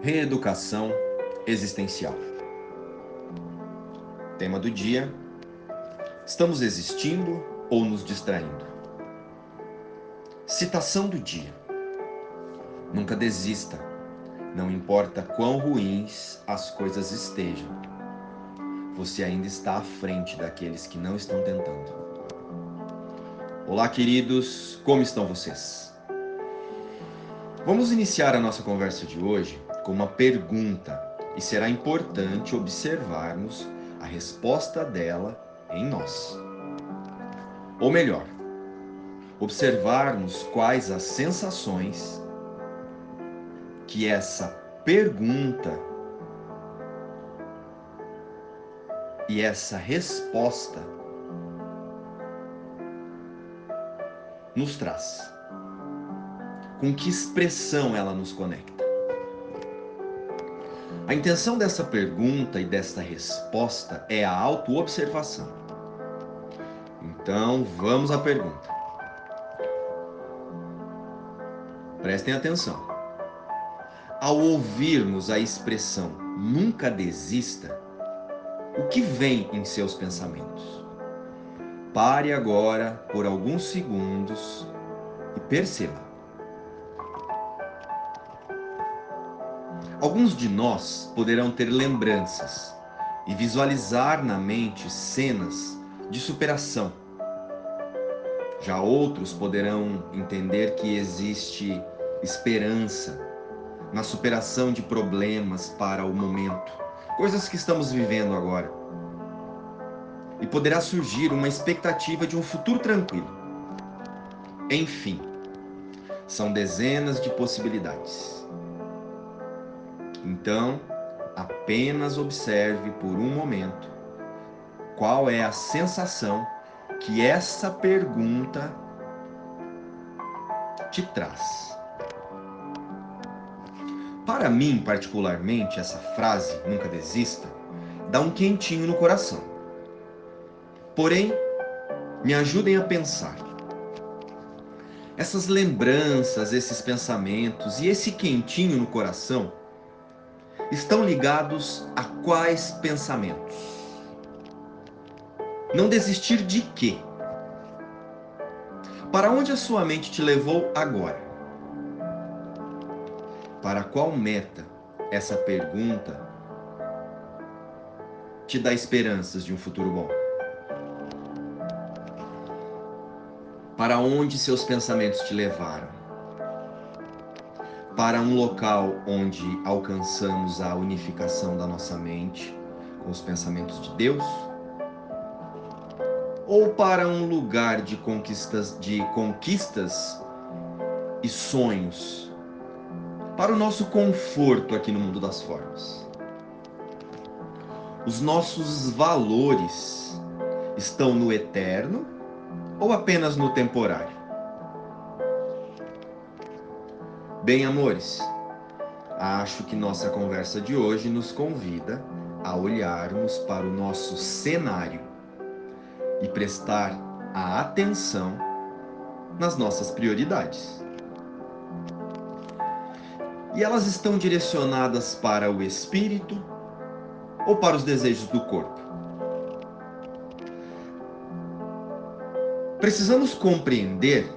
Reeducação existencial. Tema do dia: Estamos existindo ou nos distraindo? Citação do dia: Nunca desista, não importa quão ruins as coisas estejam. Você ainda está à frente daqueles que não estão tentando. Olá, queridos, como estão vocês? Vamos iniciar a nossa conversa de hoje com uma pergunta e será importante observarmos a resposta dela em nós. Ou melhor, observarmos quais as sensações que essa pergunta e essa resposta nos traz. Com que expressão ela nos conecta? A intenção dessa pergunta e desta resposta é a autoobservação. Então, vamos à pergunta. Prestem atenção. Ao ouvirmos a expressão nunca desista, o que vem em seus pensamentos? Pare agora por alguns segundos e perceba. Alguns de nós poderão ter lembranças e visualizar na mente cenas de superação. Já outros poderão entender que existe esperança na superação de problemas para o momento, coisas que estamos vivendo agora. E poderá surgir uma expectativa de um futuro tranquilo. Enfim, são dezenas de possibilidades. Então, apenas observe por um momento qual é a sensação que essa pergunta te traz. Para mim, particularmente, essa frase, nunca desista, dá um quentinho no coração. Porém, me ajudem a pensar. Essas lembranças, esses pensamentos e esse quentinho no coração estão ligados a quais pensamentos? Não desistir de quê? Para onde a sua mente te levou agora? Para qual meta essa pergunta te dá esperanças de um futuro bom? Para onde seus pensamentos te levaram? Para um local onde alcançamos a unificação da nossa mente com os pensamentos de Deus? Ou para um lugar de conquistas, de conquistas e sonhos? Para o nosso conforto aqui no mundo das formas? Os nossos valores estão no eterno ou apenas no temporário? Bem, amores, acho que nossa conversa de hoje nos convida a olharmos para o nosso cenário e prestar a atenção nas nossas prioridades. E elas estão direcionadas para o espírito ou para os desejos do corpo? Precisamos compreender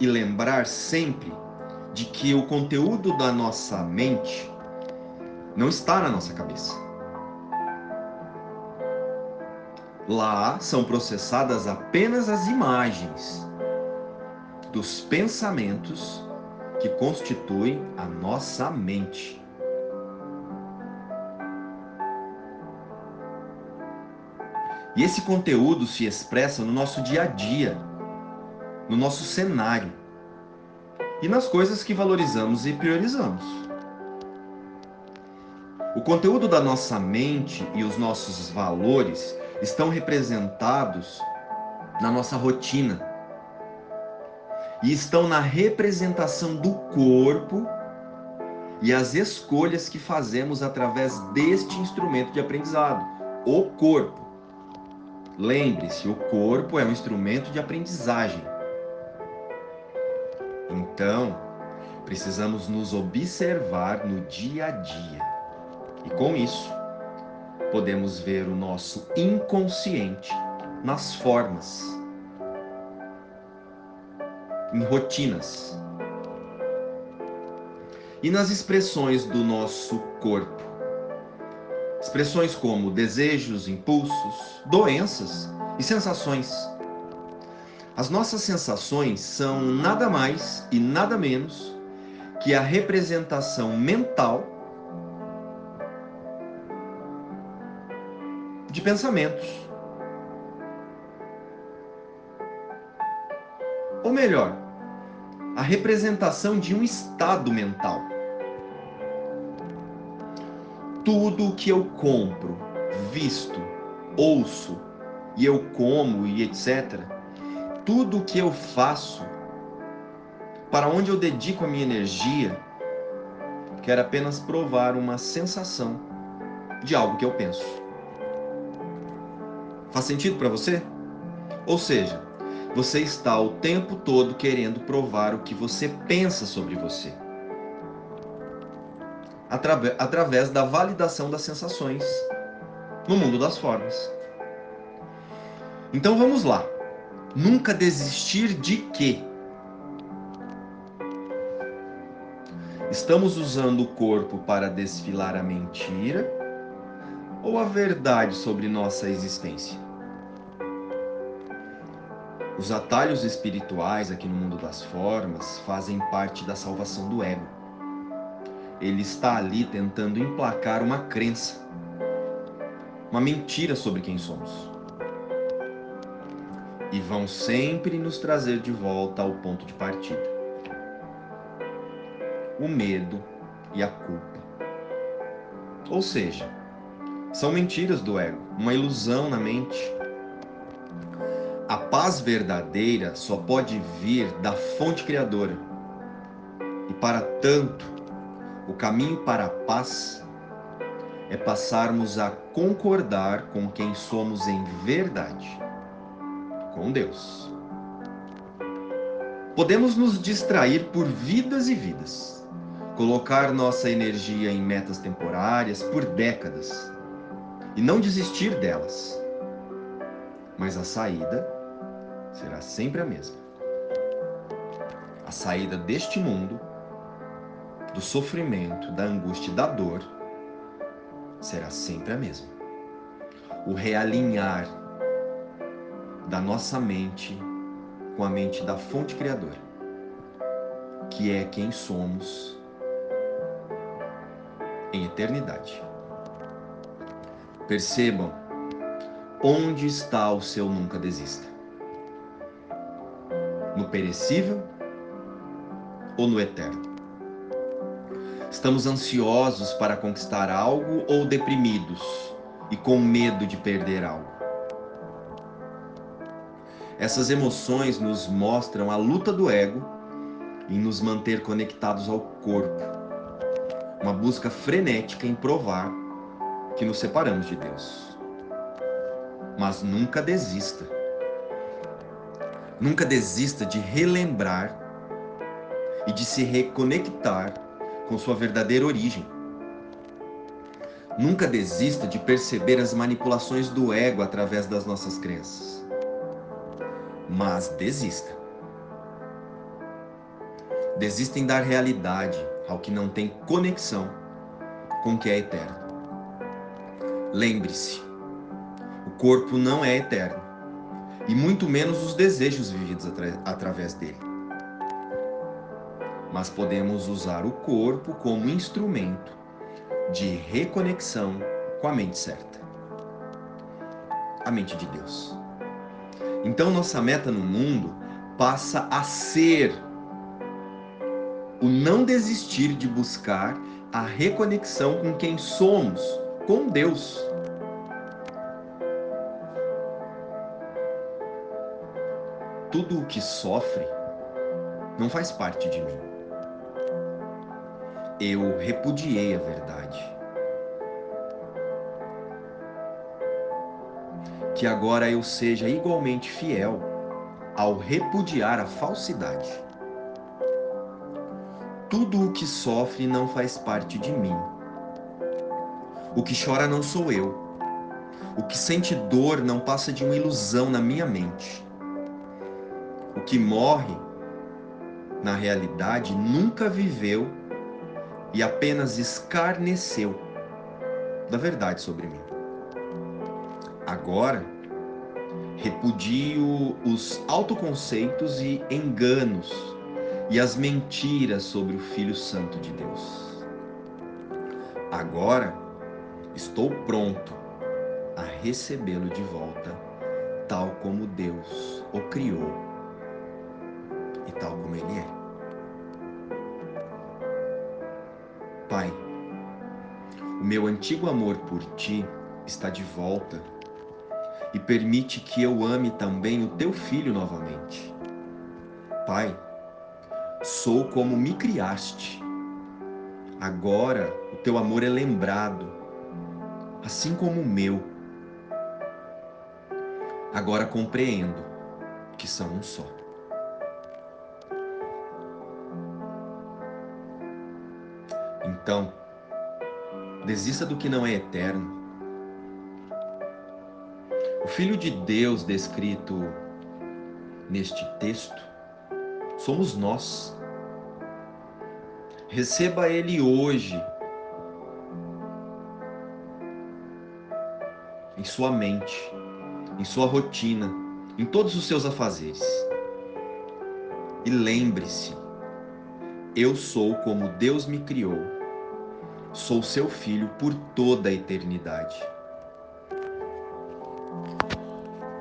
e lembrar sempre de que o conteúdo da nossa mente não está na nossa cabeça. Lá são processadas apenas as imagens dos pensamentos que constituem a nossa mente. E esse conteúdo se expressa no nosso dia a dia, no nosso cenário e nas coisas que valorizamos e priorizamos. O conteúdo da nossa mente e os nossos valores estão representados na nossa rotina e estão na representação do corpo e as escolhas que fazemos através deste instrumento de aprendizado, o corpo. Lembre-se, o corpo é um instrumento de aprendizagem. Então, Precisamos nos observar no dia a dia. E com isso, podemos ver o nosso inconsciente nas formas, em rotinas e nas expressões do nosso corpo. Expressões como desejos, impulsos, doenças e sensações. As nossas sensações são nada mais e nada menos que a representação mental de pensamentos. Ou melhor, a representação de um estado mental. Tudo o que eu compro, visto, ouço e eu como e etc. Tudo o que eu faço, para onde eu dedico a minha energia, quer apenas provar uma sensação de algo que eu penso. Faz sentido para você? Ou seja, você está o tempo todo querendo provar o que você pensa sobre você. através da validação das sensações no mundo das formas. Então vamos lá. Nunca desistir de quê? Estamos usando o corpo para desfilar a mentira ou a verdade sobre nossa existência? Os atalhos espirituais aqui no mundo das formas fazem parte da salvação do ego. Ele está ali tentando emplacar uma crença, uma mentira sobre quem somos. E vão sempre nos trazer de volta ao ponto de partida. O medo e a culpa. Ou seja, são mentiras do ego, uma ilusão na mente. A paz verdadeira só pode vir da fonte criadora. E para tanto, o caminho para a paz é passarmos a concordar com quem somos em verdade, com Deus. Podemos nos distrair por vidas e vidas, colocar nossa energia em metas temporárias por décadas e não desistir delas. Mas a saída será sempre a mesma. A saída deste mundo, do sofrimento, da angústia e da dor, será sempre a mesma. O realinhar da nossa mente com a mente da fonte criadora, que é quem somos em eternidade. Percebam onde está o seu nunca desista. No perecível ou no eterno? Estamos ansiosos para conquistar algo ou deprimidos e com medo de perder algo? Essas emoções nos mostram a luta do ego em nos manter conectados ao corpo, uma busca frenética em provar que nos separamos de Deus. Mas nunca desista. Nunca desista de relembrar e de se reconectar com sua verdadeira origem. Nunca desista de perceber as manipulações do ego através das nossas crenças. Mas desista. Desista em dar realidade ao que não tem conexão com o que é eterno. Lembre-se, o corpo não é eterno, e muito menos os desejos vividos atra através dele. Mas podemos usar o corpo como instrumento de reconexão com a mente certa a mente de Deus. Então, nossa meta no mundo passa a ser o não desistir de buscar a reconexão com quem somos com Deus. Tudo o que sofre não faz parte de mim. Eu repudiei a verdade. Que agora eu seja igualmente fiel ao repudiar a falsidade. tudo o que sofre não faz parte de mim. O que chora não sou eu. O que sente dor não passa de uma ilusão na minha mente. O que morre, na realidade, nunca viveu e apenas escarneceu da verdade sobre mim. Agora, repudio os autoconceitos e enganos e as mentiras sobre o Filho Santo de Deus. Agora, estou pronto a recebê-lo de volta, tal como Deus o criou e tal como ele é. Pai, o meu antigo amor por ti está de volta e permite que eu ame também o teu filho novamente. Pai, sou como me criaste. Agora o teu amor é lembrado, assim como o meu. Agora compreendo que são um só. Então, desista do que não é eterno. O Filho de Deus descrito neste texto somos nós. Receba Ele hoje em sua mente, em sua rotina, em todos os seus afazeres. E lembre-se, eu sou como Deus me criou Sou seu filho por toda a eternidade.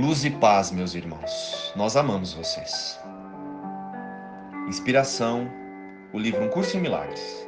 Luz e paz, meus irmãos. Nós amamos vocês. Inspiração, o livro Um Curso em Milagres.